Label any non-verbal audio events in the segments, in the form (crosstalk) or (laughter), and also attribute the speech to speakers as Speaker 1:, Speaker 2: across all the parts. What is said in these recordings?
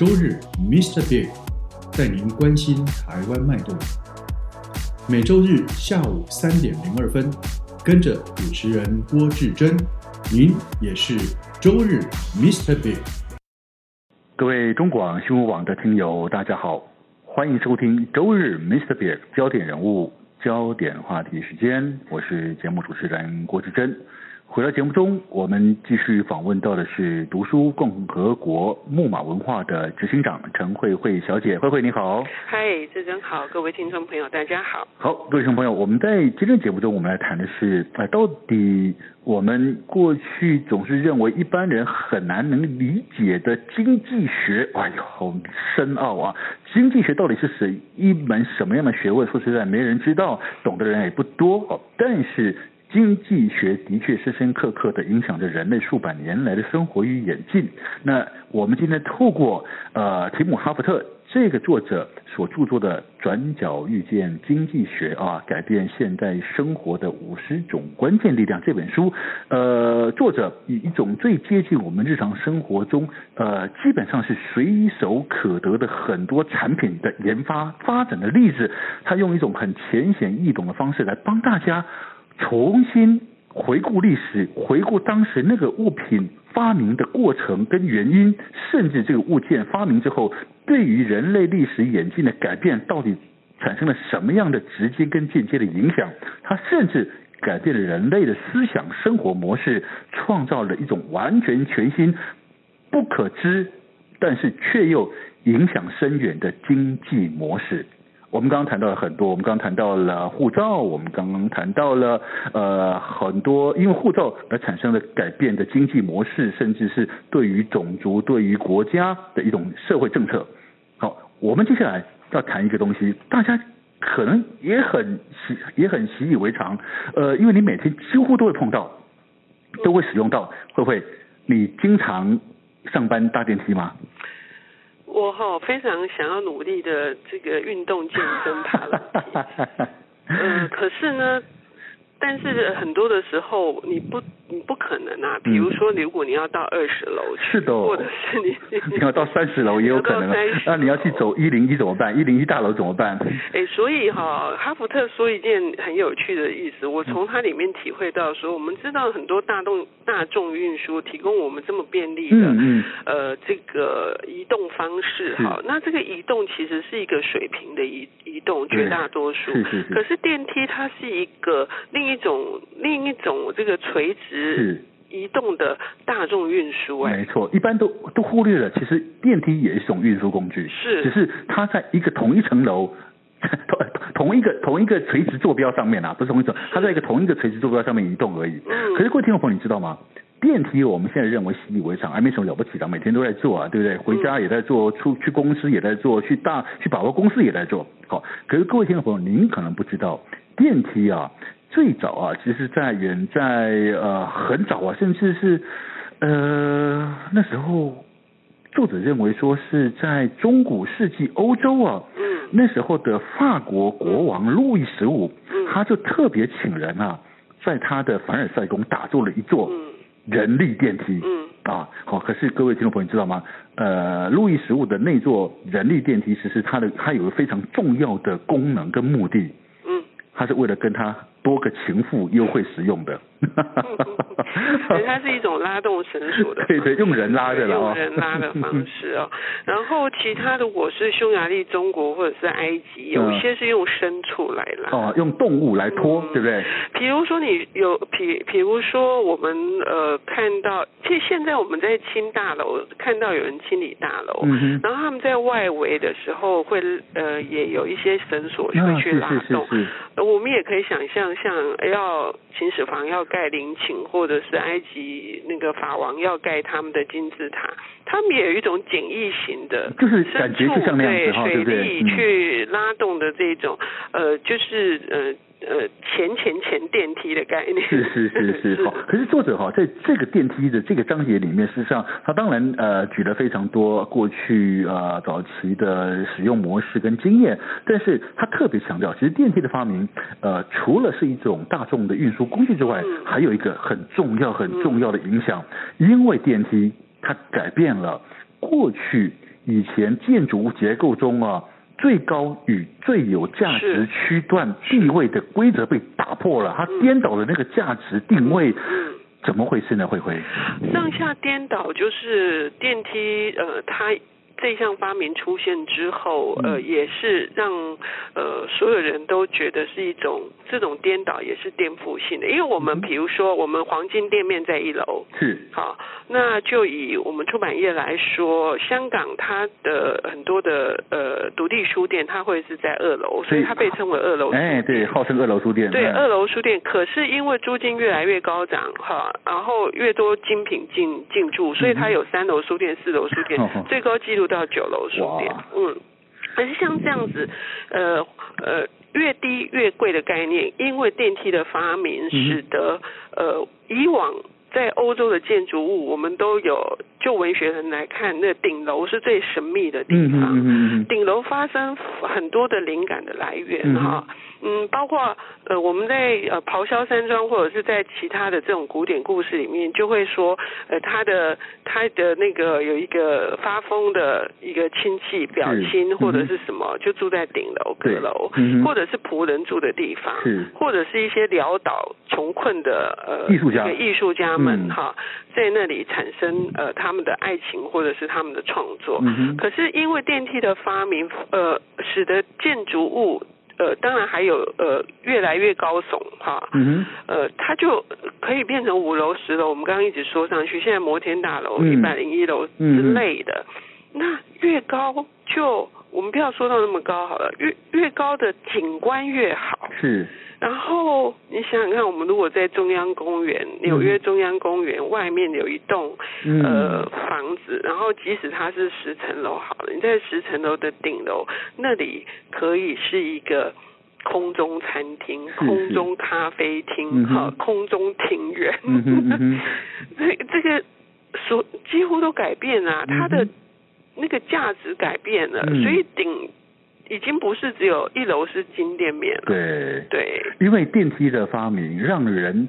Speaker 1: 周日，Mr. Big 带您关心台湾脉动。每周日下午三点零二分，跟着主持人郭志珍，您也是周日 Mr. Big。
Speaker 2: 各位中广新闻网的听友，大家好，欢迎收听周日 Mr. Big 焦点人物、焦点话题时间，我是节目主持人郭志珍。回到节目中，我们继续访问到的是读书共和国木马文化的执行长陈慧慧小姐。慧慧你好，
Speaker 3: 嗨，这真好，各位听众朋友大家好。
Speaker 2: 好，各位听众朋友，我们在今天节目中，我们来谈的是，哎，到底我们过去总是认为一般人很难能理解的经济学，哎呦，好深奥啊！经济学到底是什一门什么样的学问？说实在，没人知道，懂的人也不多哦。但是。经济学的确深深刻刻地影响着人类数百年来的生活与演进。那我们今天透过呃提姆哈福特这个作者所著作的《转角遇见经济学》啊，改变现代生活的五十种关键力量这本书，呃，作者以一种最接近我们日常生活中呃基本上是随手可得的很多产品的研发发展的例子，他用一种很浅显易懂的方式来帮大家。重新回顾历史，回顾当时那个物品发明的过程跟原因，甚至这个物件发明之后，对于人类历史演进的改变，到底产生了什么样的直接跟间接的影响？它甚至改变了人类的思想生活模式，创造了一种完全全新、不可知，但是却又影响深远的经济模式。我们刚刚谈到了很多，我们刚刚谈到了护照，我们刚刚谈到了呃很多因为护照而产生的改变的经济模式，甚至是对于种族、对于国家的一种社会政策。好，我们接下来要谈一个东西，大家可能也很习也很习以为常，呃，因为你每天几乎都会碰到，都会使用到，会不会？你经常上班搭电梯吗？
Speaker 3: 我哈非常想要努力的这个运动健身 (laughs) 爬楼梯，嗯，可是呢。但是很多的时候你不你不可能啊，比如说如果你要到二十楼，是的，或者是你 (laughs)
Speaker 2: 你要到三十楼也有可能，那你要去走一零一怎么办？一零一大楼怎么办？(laughs)
Speaker 3: 哎，所以哈，哈福特说一件很有趣的意思，我从它里面体会到说，我们知道很多大众大众运输提供我们这么便利的，嗯嗯，呃，这个移动方式哈，那这个移动其实是一个水平的移移动，绝大多数，是是是，可是电梯它是一个另一种另一种这个垂直移动的大众运输，哎，
Speaker 2: 没错，一般都都忽略了，其实电梯也是一种运输工具，
Speaker 3: 是，
Speaker 2: 只是它在一个同一层楼，同 (laughs) 同一个同一个垂直坐标上面啊，不是同一层，它在一个同一个垂直坐标上面移动而已。嗯，可是各位听众朋友，你知道吗？电梯我们现在认为习以为常，还没什么了不起的，每天都在坐啊，对不对？回家也在坐，出去公司也在坐，去大去百货公司也在坐。好，可是各位听众朋友，您可能不知道，电梯啊。最早啊，其实在远在呃很早啊，甚至是呃那时候，作者认为说是在中古世纪欧洲啊，嗯，那时候的法国国王路易十五，嗯，他就特别请人啊，在他的凡尔赛宫打造了一座人力电梯，嗯，啊，好，可是各位听众朋友知道吗？呃，路易十五的那座人力电梯，其实它的它有个非常重要的功能跟目的，嗯，它是为了跟他。多个情妇又会使用的，(laughs)
Speaker 3: 它是一种拉动绳索的，(laughs)
Speaker 2: 对对，用人拉的了，
Speaker 3: 用人拉的方式哦。(laughs) 然后其他的，我是匈牙利、中国或者是埃及，有些是用牲畜来拉，
Speaker 2: 哦，用动物来拖，对不对？
Speaker 3: 比如说你有，比比如说我们呃看到，其实现在我们在清大楼看到有人清理大楼，然后他们在外围的时候会呃也有一些绳索会去拉动，我们也可以想象。像要秦始皇要盖陵寝，或者是埃及那个法王要盖他们的金字塔，他他们也有一种简易型的，(laughs)
Speaker 2: 就是感觉就像那样子哈，对？
Speaker 3: 水力去拉动的这种，嗯、呃，就是呃。呃，前前前电梯的概念
Speaker 2: 是是是是好，(laughs) 可是作者哈在这个电梯的这个章节里面，事实上他当然呃举了非常多过去呃早期的使用模式跟经验，但是他特别强调，其实电梯的发明呃除了是一种大众的运输工具之外，嗯、还有一个很重要很重要的影响，嗯、因为电梯它改变了过去以前建筑物结构中啊。最高与最有价值区段地位的规则被打破了，它颠倒了那个价值定位，怎么回事呢？慧慧，
Speaker 3: 上下颠倒就是电梯，呃，它。这项发明出现之后，呃，也是让呃所有人都觉得是一种这种颠倒，也是颠覆性的。因为我们比如说，我们黄金店面在一楼，
Speaker 2: 是
Speaker 3: 好，那就以我们出版业来说，香港它的很多的呃独立书店，它会是在二楼，所以它被称为二楼书店。
Speaker 2: 哎，对，号称二楼书店。
Speaker 3: 对，二楼书店。可是因为租金越来越高涨，哈，然后越多精品进进驻，所以它有三楼书店、四楼书店，最高纪录。到九楼书店，嗯，可是像这样子，呃呃，越低越贵的概念，因为电梯的发明，使得呃以往在欧洲的建筑物，我们都有。就文学人来看，那顶楼是最神秘的地方。嗯，顶楼发生很多的灵感的来源哈，嗯，包括呃我们在呃咆哮山庄或者是在其他的这种古典故事里面，就会说呃他的他的那个有一个发疯的一个亲戚表亲或者是什么，就住在顶楼阁楼，或者是仆人住的地方，或者是一些潦倒穷困的呃艺术家。艺术家们哈，在那里产生呃他。他们的爱情或者是他们的创作，嗯、可是因为电梯的发明，呃，使得建筑物，呃，当然还有呃越来越高耸哈，嗯、呃，它就可以变成五楼、十楼。我们刚刚一直说上去，现在摩天大楼一百零一楼之类的，嗯、那越高就我们不要说到那么高好了，越越高的景观越好。是。然后你想想看，我们如果在中央公园，纽约中央公园外面有一栋、嗯、呃房子，然后即使它是十层楼好了，你在十层楼的顶楼，那里可以是一个空中餐厅、空中咖啡厅、哈，空中庭园，嗯嗯、这 (laughs) 这个所几乎都改变了，它的那个价值改变了，嗯、所以顶。已经不是只有一楼是金店面了。对对，
Speaker 2: 因为电梯的发明，让人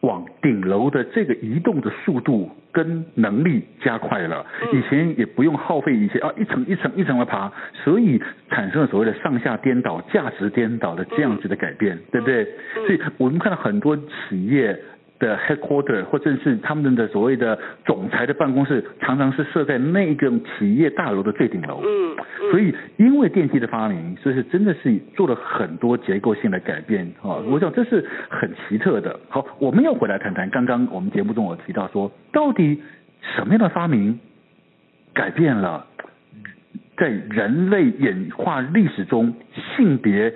Speaker 2: 往顶楼的这个移动的速度跟能力加快了。以前也不用耗费一些啊，一层一层一层的爬，所以产生了所谓的上下颠倒、价值颠倒的这样子的改变，对不对？所以我们看到很多企业。的 headquarter 或者是他们的所谓的总裁的办公室，常常是设在那个企业大楼的最顶楼。嗯，嗯，所以因为电梯的发明，所以是真的是做了很多结构性的改变啊。我想这是很奇特的。好，我们要回来谈谈刚刚我们节目中我提到说，到底什么样的发明改变了在人类演化历史中性别？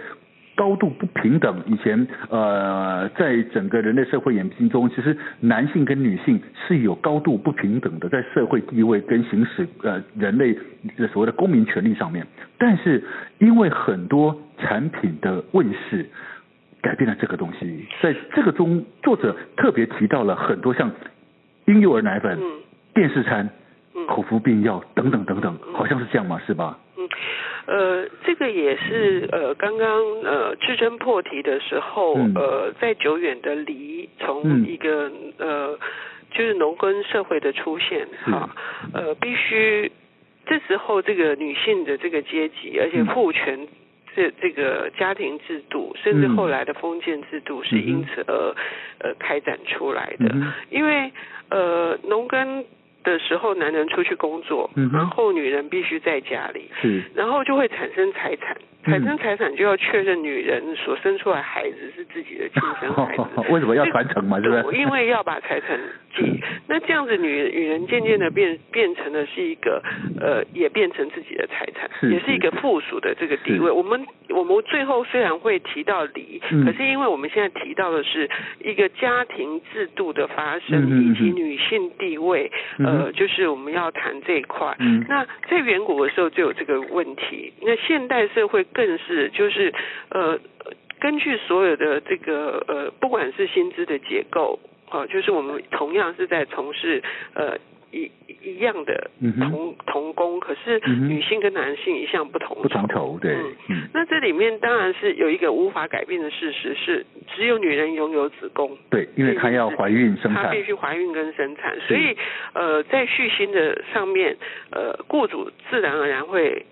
Speaker 2: 高度不平等，以前呃，在整个人类社会演进中，其实男性跟女性是有高度不平等的，在社会地位跟行使呃人类的所谓的公民权利上面。但是因为很多产品的问世，改变了这个东西。在这个中，作者特别提到了很多像婴幼儿奶粉、电视餐、口服避孕药等等等等，好像是这样吗？是吧？
Speaker 3: 呃，这个也是呃，刚刚呃，智真破题的时候，嗯、呃，在久远的离从一个、嗯、呃，就是农耕社会的出现哈，嗯、呃，必须这时候这个女性的这个阶级，而且父权这这个家庭制度，甚至后来的封建制度，是因此而呃开展出来的，嗯、因为呃，农耕。的时候，男人出去工作，嗯、然后女人必须在家里，然后就会产生财产，产生财产就要确认女人所生出来孩子是自己的亲生孩子。(laughs)
Speaker 2: 为什么要传承嘛？对不对？
Speaker 3: 因为要把财产继。那这样子女，女女人渐渐的变变成了是一个，呃，也变成自己的财产，是也是一个附属的这个地位。我们我们最后虽然会提到离，嗯、可是因为我们现在提到的是一个家庭制度的发生，嗯、以及女性地位。嗯呃，就是我们要谈这一块。嗯，那在远古的时候就有这个问题，那现代社会更是就是呃，根据所有的这个呃，不管是薪资的结构，啊，就是我们同样是在从事呃。一一样的同同工，可是女性跟男性一向不同。
Speaker 2: 不同头，对。
Speaker 3: 嗯，那这里面当然是有一个无法改变的事实，是只有女人拥有子宫。
Speaker 2: 对，因为她要怀孕生产。
Speaker 3: 她必须怀孕跟生产，所以呃，在续薪的上面，呃，雇主自然而然会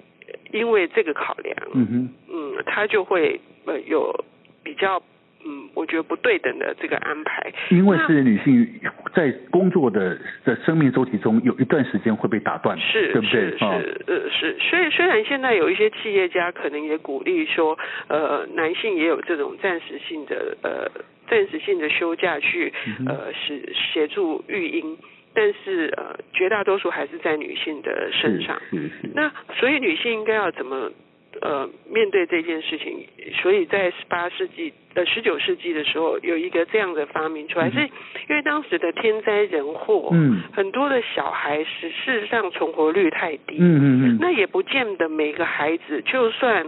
Speaker 3: 因为这个考量，嗯哼，嗯，他就会呃有比较。嗯，我觉得不对等的这个安排，
Speaker 2: 因为是女性在工作的的生命周期中有一段时间会被打断，
Speaker 3: 是，
Speaker 2: 对不对？
Speaker 3: 是，是，呃，是。所以虽然现在有一些企业家可能也鼓励说，呃，男性也有这种暂时性的呃暂时性的休假去呃协协助育婴，但是呃绝大多数还是在女性的身上。是，是，是。那所以女性应该要怎么？呃，面对这件事情，所以在十八世纪呃十九世纪的时候，有一个这样的发明出来，嗯、是因为当时的天灾人祸，嗯，很多的小孩是事实上存活率太低，嗯嗯嗯，那也不见得每个孩子，就算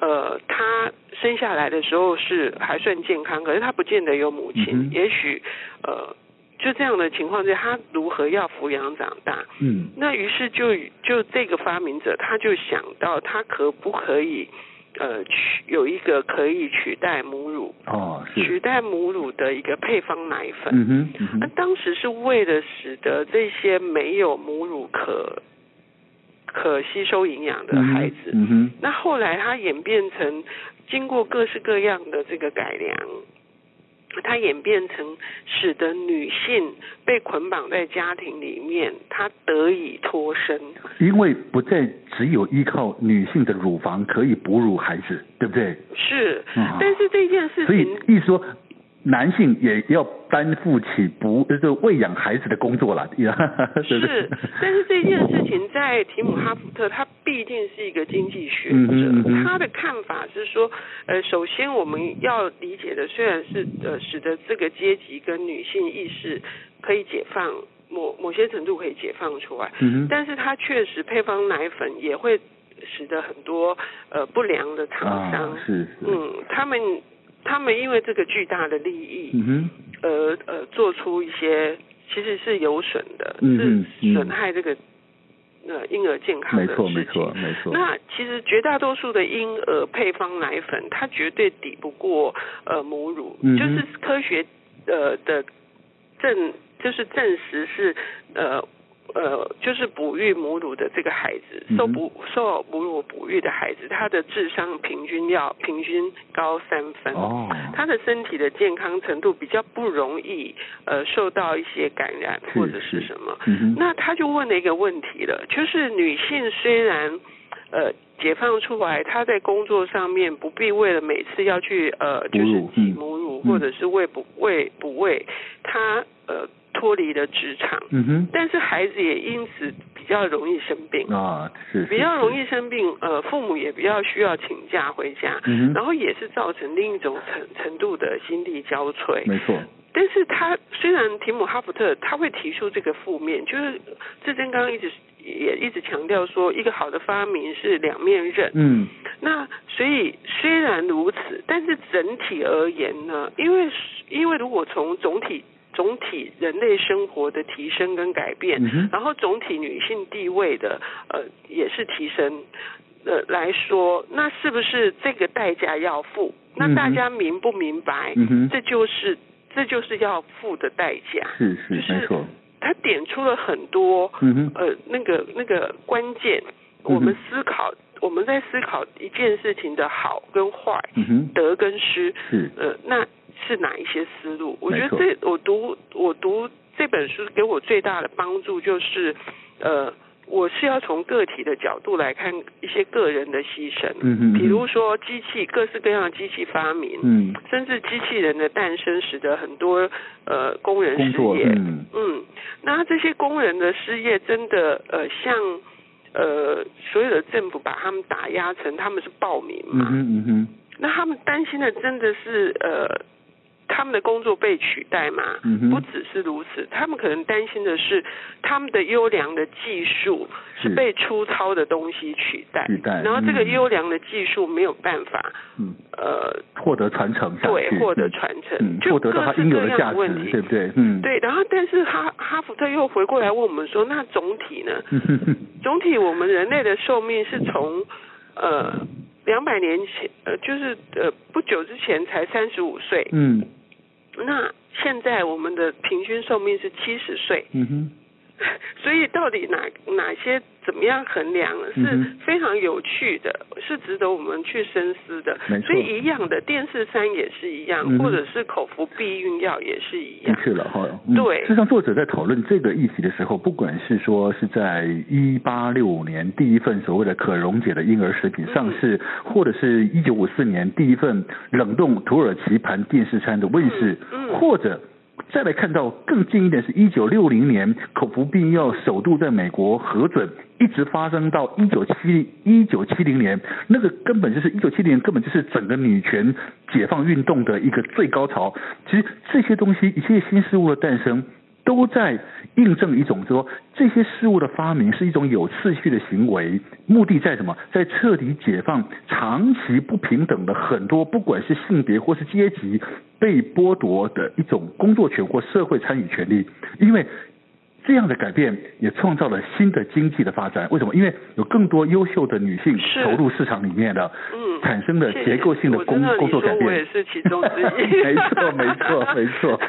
Speaker 3: 呃他生下来的时候是还算健康，可是他不见得有母亲，嗯、也许呃。就这样的情况下，他如何要抚养长大？嗯，那于是就就这个发明者，他就想到他可不可以呃取有一个可以取代母乳哦，取代母乳的一个配方奶粉。嗯哼，那当时是为了使得这些没有母乳可可吸收营养的孩子。嗯哼，那后来他演变成经过各式各样的这个改良。它演变成使得女性被捆绑在家庭里面，她得以脱身，
Speaker 2: 因为不再只有依靠女性的乳房可以哺乳孩子，对不对？
Speaker 3: 是，但是这件事情，
Speaker 2: 所以意思说。男性也要担负起不就是喂养孩子的工作了，(laughs)
Speaker 3: 是，但是这件事情在提姆哈福特，他毕竟是一个经济学者，嗯嗯、他的看法是说，呃，首先我们要理解的虽然是呃，使得这个阶级跟女性意识可以解放，某某些程度可以解放出来，嗯、但是他确实配方奶粉也会使得很多呃不良的厂商，啊、是是。嗯，他们。他们因为这个巨大的利益，嗯哼，而呃做出一些其实是有损的，嗯、是损害这个呃婴儿健康的事情。没错，没错，没错。那其实绝大多数的婴儿配方奶粉，它绝对抵不过呃母乳，嗯、就是科学呃的证，就是证实是呃。呃，就是哺育母乳的这个孩子，受哺受母乳哺育的孩子，他的智商平均要平均高三分，哦，他的身体的健康程度比较不容易呃受到一些感染或者是什么。嗯、那他就问了一个问题了，就是女性虽然呃解放出来，她在工作上面不必为了每次要去呃就是挤母乳或者是喂哺喂哺喂，她呃。脱离了职场，嗯哼，但是孩子也因此比较容易生病。啊，是，比较容易生病，呃，父母也比较需要请假回家，然后也是造成另一种程程度的心力交瘁，
Speaker 2: 没错。
Speaker 3: 但是他虽然提姆哈福特他会提出这个负面，就是志珍刚刚一直也一直强调说，一个好的发明是两面刃，嗯，那所以虽然如此，但是整体而言呢，因为因为如果从总体。总体人类生活的提升跟改变，嗯、然后总体女性地位的呃也是提升呃来说，那是不是这个代价要付？那大家明不明白？嗯、这就是这就是要付的代价。
Speaker 2: 是是，
Speaker 3: 就是没错。他点出了很多、嗯、呃那个那个关键，我们思考、嗯、我们在思考一件事情的好跟坏，嗯、得跟失。是呃那。是哪一些思路？我觉得这我读我读这本书给我最大的帮助就是，呃，我是要从个体的角度来看一些个人的牺牲，嗯嗯，比如说机器各式各样的机器发明，嗯，甚至机器人的诞生使得很多呃工人失业，嗯，嗯，那这些工人的失业真的呃像呃所有的政府把他们打压成他们是暴民嘛，嗯嗯，嗯，那他们担心的真的是呃。他们的工作被取代嘛？
Speaker 2: 嗯、
Speaker 3: 不只是如此，他们可能担心的是他们的优良的技术是被粗糙的东西取代，
Speaker 2: 取代，
Speaker 3: 然后这个优良的技术没有办法，
Speaker 2: 嗯，
Speaker 3: 呃，
Speaker 2: 获得传承下
Speaker 3: 去，对，获得传承，
Speaker 2: 嗯、
Speaker 3: 就
Speaker 2: 获得到它应有的问题，对不对？嗯，
Speaker 3: 对。然后，但是哈哈福特又回过来问我们说，那总体呢？(laughs) 总体我们人类的寿命是从呃两百年前，呃，就是呃不久之前才三十五岁，
Speaker 2: 嗯。
Speaker 3: 那现在我们的平均寿命是七十岁，
Speaker 2: 嗯，(laughs)
Speaker 3: 所以到底哪哪些？怎么样衡量是非常有趣的，嗯，是值得我们去深思的。所以一样的，电视餐也是一样，嗯，或者是口服避孕药也是一样。
Speaker 2: 是了哈，嗯，对。事实上，作者在讨论这个议题的时候，不管是说是在一八六五年第一份所谓的可溶解的婴儿食品上市，嗯，或者是一九五四年第一份冷冻土耳其盘电视餐的问世，或者。再来看到更近一点，是一九六零年口服避孕药首度在美国核准，一直发生到一九七一九七零年，那个根本就是一九七零年，根本就是整个女权解放运动的一个最高潮。其实这些东西，一切新事物的诞生。都在印证一种说，这些事物的发明是一种有次序的行为，目的在什么？在彻底解放长期不平等的很多，不管是性别或是阶级被剥夺的一种工作权或社会参与权利，因为。这样的改变也创造了新的经济的发展。为什么？因为有更多优秀的女性投入市场里面了，
Speaker 3: 嗯，
Speaker 2: 产生了结构性的工工作改变。
Speaker 3: 我也是其中之一。(laughs) (laughs)
Speaker 2: 没错，没错，没错。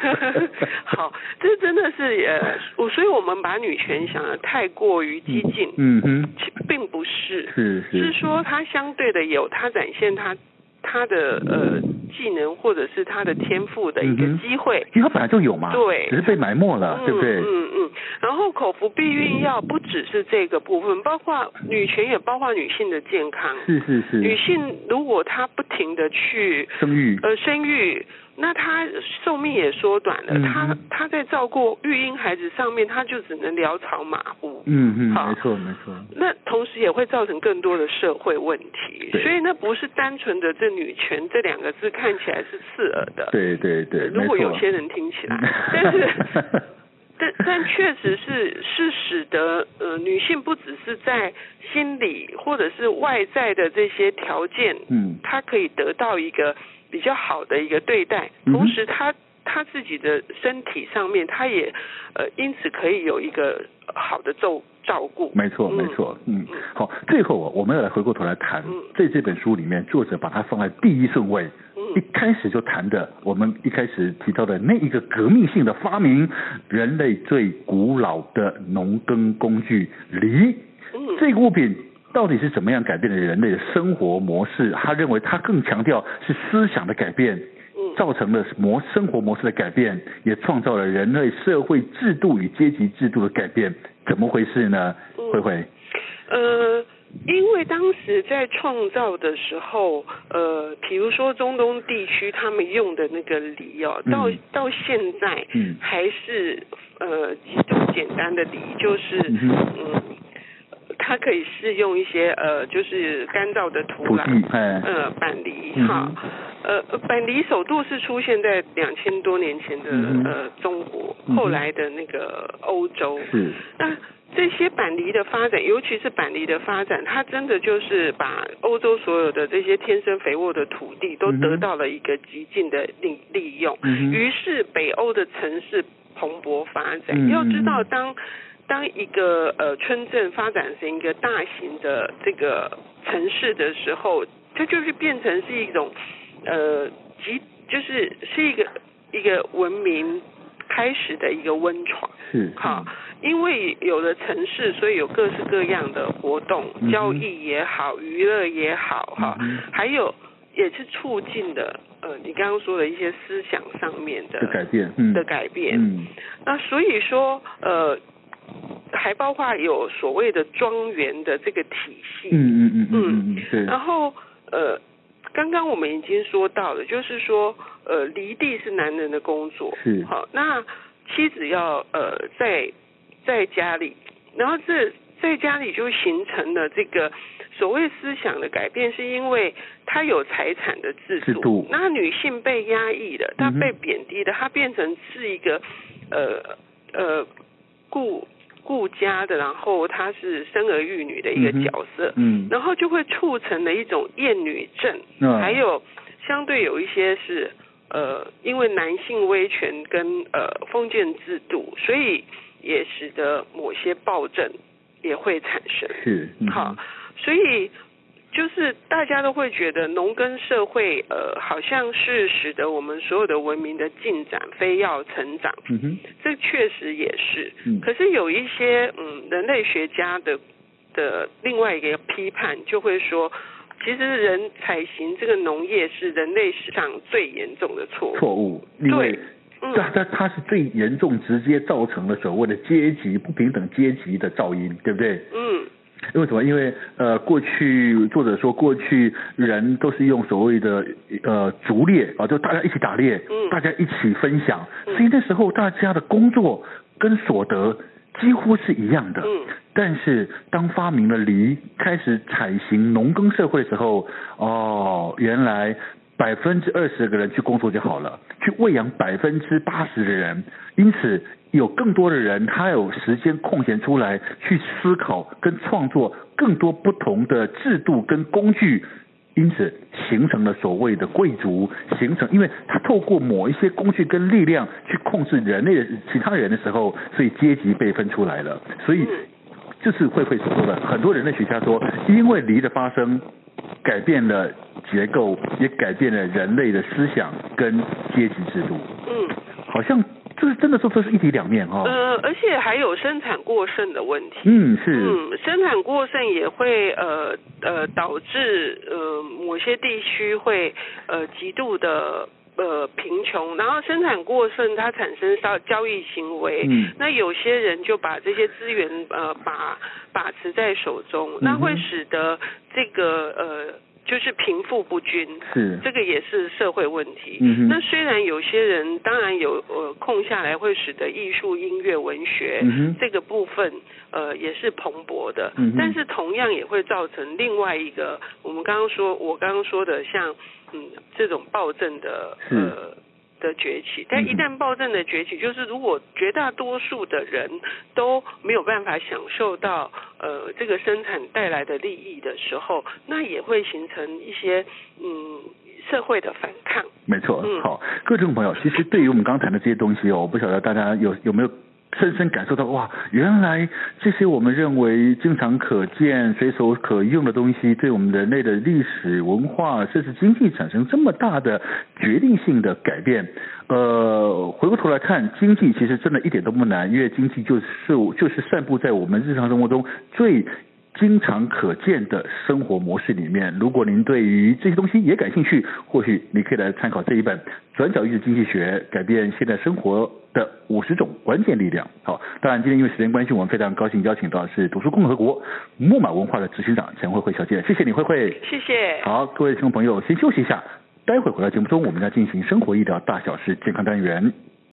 Speaker 3: 好，这真的是呃，我所以我们把女权想的太过于激进，
Speaker 2: 嗯哼，
Speaker 3: 并不是，
Speaker 2: 是是，
Speaker 3: 是说它相对的有它展现它。他的呃技能或者是他的天赋的一个机会，
Speaker 2: 因为他本来就有嘛，
Speaker 3: 对，
Speaker 2: 只是被埋没了，
Speaker 3: 嗯、
Speaker 2: 对不对？
Speaker 3: 嗯嗯。然后口服避孕药不只是这个部分，包括女权也包括女性的健康。
Speaker 2: 是是是。
Speaker 3: 女性如果她不停的去
Speaker 2: 生育，
Speaker 3: 呃生育。那她寿命也缩短了，嗯、他他在照顾育婴孩子上面，她就只能潦草马虎。
Speaker 2: 嗯嗯，没错没错。
Speaker 3: 那同时也会造成更多的社会问题，所以那不是单纯的这女权这两个字看起来是刺耳的。
Speaker 2: 对对对，
Speaker 3: 如果有些人听起来，(laughs) 但是但但确实是是使得呃女性不只是在心理或者是外在的这些条件，
Speaker 2: 嗯，
Speaker 3: 她可以得到一个。比较好的一个对待，同时他他自己的身体上面，他也呃因此可以有一个好的照照顾。
Speaker 2: 没错，没错，嗯，好，最后我们要来回过头来谈，在这本书里面，作者把它放在第一顺位，一开始就谈的，我们一开始提到的那一个革命性的发明，人类最古老的农耕工具犁，这个物品。到底是怎么样改变了人类的生活模式？他认为他更强调是思想的改变，造成了模生活模式的改变，也创造了人类社会制度与阶级制度的改变。怎么回事呢？慧慧？
Speaker 3: 呃，因为当时在创造的时候，呃，比如说中东地区他们用的那个犁哦，到到现在，嗯，还是呃极度简单的犁，就是嗯。它可以适用一些呃，就是干燥的土壤，呃，板犁哈，呃，板犁首度是出现在两千多年前的、嗯、呃中国，后来的那个欧洲。
Speaker 2: 是。
Speaker 3: 那这些板梨的发展，尤其是板梨的发展，它真的就是把欧洲所有的这些天生肥沃的土地都得到了一个极尽的利利用。嗯。于是北欧的城市蓬勃发展。嗯、要知道当。当一个呃村镇发展成一个大型的这个城市的时候，它就是变成是一种呃即，就是是一个一个文明开始的一个温床。
Speaker 2: 是。
Speaker 3: 好，因为有了城市，所以有各式各样的活动，嗯、交易也好，娱乐也好，哈、嗯，还有也是促进的呃你刚刚说的一些思想上面的，
Speaker 2: 的改变，嗯、
Speaker 3: 的改变。
Speaker 2: 嗯。
Speaker 3: 那所以说呃。还包括有所谓的庄园的这个体系，
Speaker 2: 嗯嗯嗯嗯嗯，
Speaker 3: 然后呃，刚刚我们已经说到了，就是说呃，犁地是男人的工作，
Speaker 2: 是。
Speaker 3: 好，那妻子要呃在在家里，然后这在家里就形成了这个所谓思想的改变，是因为他有财产的制度，
Speaker 2: 制度。
Speaker 3: 那女性被压抑的，她被贬低的，她变成是一个呃呃顾顾家的，然后她是生儿育女的一个角色，
Speaker 2: 嗯，
Speaker 3: 然后就会促成了一种厌女症，嗯，还有相对有一些是呃因为男性威权跟呃封建制度，所以也使得某些暴政。也会产生。
Speaker 2: 是、嗯、
Speaker 3: 好，所以就是大家都会觉得农耕社会呃好像是使得我们所有的文明的进展非要成长，
Speaker 2: 嗯哼，
Speaker 3: 这确实也是，
Speaker 2: 嗯，
Speaker 3: 可是有一些嗯人类学家的的另外一个批判就会说，其实人采行这个农业是人类史上最严重的错误，
Speaker 2: 错误，因为。
Speaker 3: 嗯，
Speaker 2: 但它是最严重，直接造成了所谓的阶级不平等、阶级的噪音，对不对？
Speaker 3: 嗯。
Speaker 2: 因为什么？因为呃，过去作者说，过去人都是用所谓的呃逐猎啊，就大家一起打猎，
Speaker 3: 嗯，
Speaker 2: 大家一起分享，所以那时候大家的工作跟所得几乎是一样的。
Speaker 3: 嗯。
Speaker 2: 但是当发明了犁，开始采行农耕社会的时候，哦，原来。百分之二十个人去工作就好了，去喂养百分之八十的人，因此有更多的人他有时间空闲出来去思考跟创作更多不同的制度跟工具，因此形成了所谓的贵族，形成，因为他透过某一些工具跟力量去控制人类的其他人的时候，所以阶级被分出来了，所以这是慧慧所说的，很多人类学家说，因为离的发生。改变了结构，也改变了人类的思想跟阶级制度。
Speaker 3: 嗯，
Speaker 2: 好像就是真的说这是一体两面哈、哦。
Speaker 3: 呃，而且还有生产过剩的问题。
Speaker 2: 嗯，是。
Speaker 3: 嗯，生产过剩也会呃呃导致呃某些地区会呃极度的。呃，贫穷，然后生产过剩，它产生交交易行为，
Speaker 2: 嗯，
Speaker 3: 那有些人就把这些资源呃把把持在手中，那会使得这个呃就是贫富不均，
Speaker 2: 是。
Speaker 3: 这个也是社会问题。
Speaker 2: 嗯，
Speaker 3: 那虽然有些人当然有呃空下来，会使得艺术、音乐、文学，
Speaker 2: 嗯，
Speaker 3: 这个部分呃也是蓬勃的，
Speaker 2: 嗯，
Speaker 3: 但是同样也会造成另外一个我们刚刚说我刚刚说的像。嗯，这种暴政的呃的崛起，但一旦暴政的崛起，就是如果绝大多数的人都没有办法享受到呃这个生产带来的利益的时候，那也会形成一些嗯社会的反抗。
Speaker 2: 没错，嗯，好，各位听众朋友，其实对于我们刚谈的这些东西哦，我不晓得大家有有没有。深深感受到哇，原来这些我们认为经常可见、随手可用的东西，对我们人类的历史文化甚至经济产生这么大的决定性的改变。呃，回过头来看，经济其实真的一点都不难，因为经济就是就是散布在我们日常生活中最。经常可见的生活模式里面，如果您对于这些东西也感兴趣，或许你可以来参考这一本《转角遇经济学：改变现代生活的五十种关键力量》。好，当然今天因为时间关系，我们非常高兴邀请到的是读书共和国木马文化的执行长陈慧慧小姐，谢谢你，慧慧。
Speaker 3: 谢谢。
Speaker 2: 好，各位听众朋友，先休息一下，待会回到节目中，我们要进行生活医疗大小事健康单元。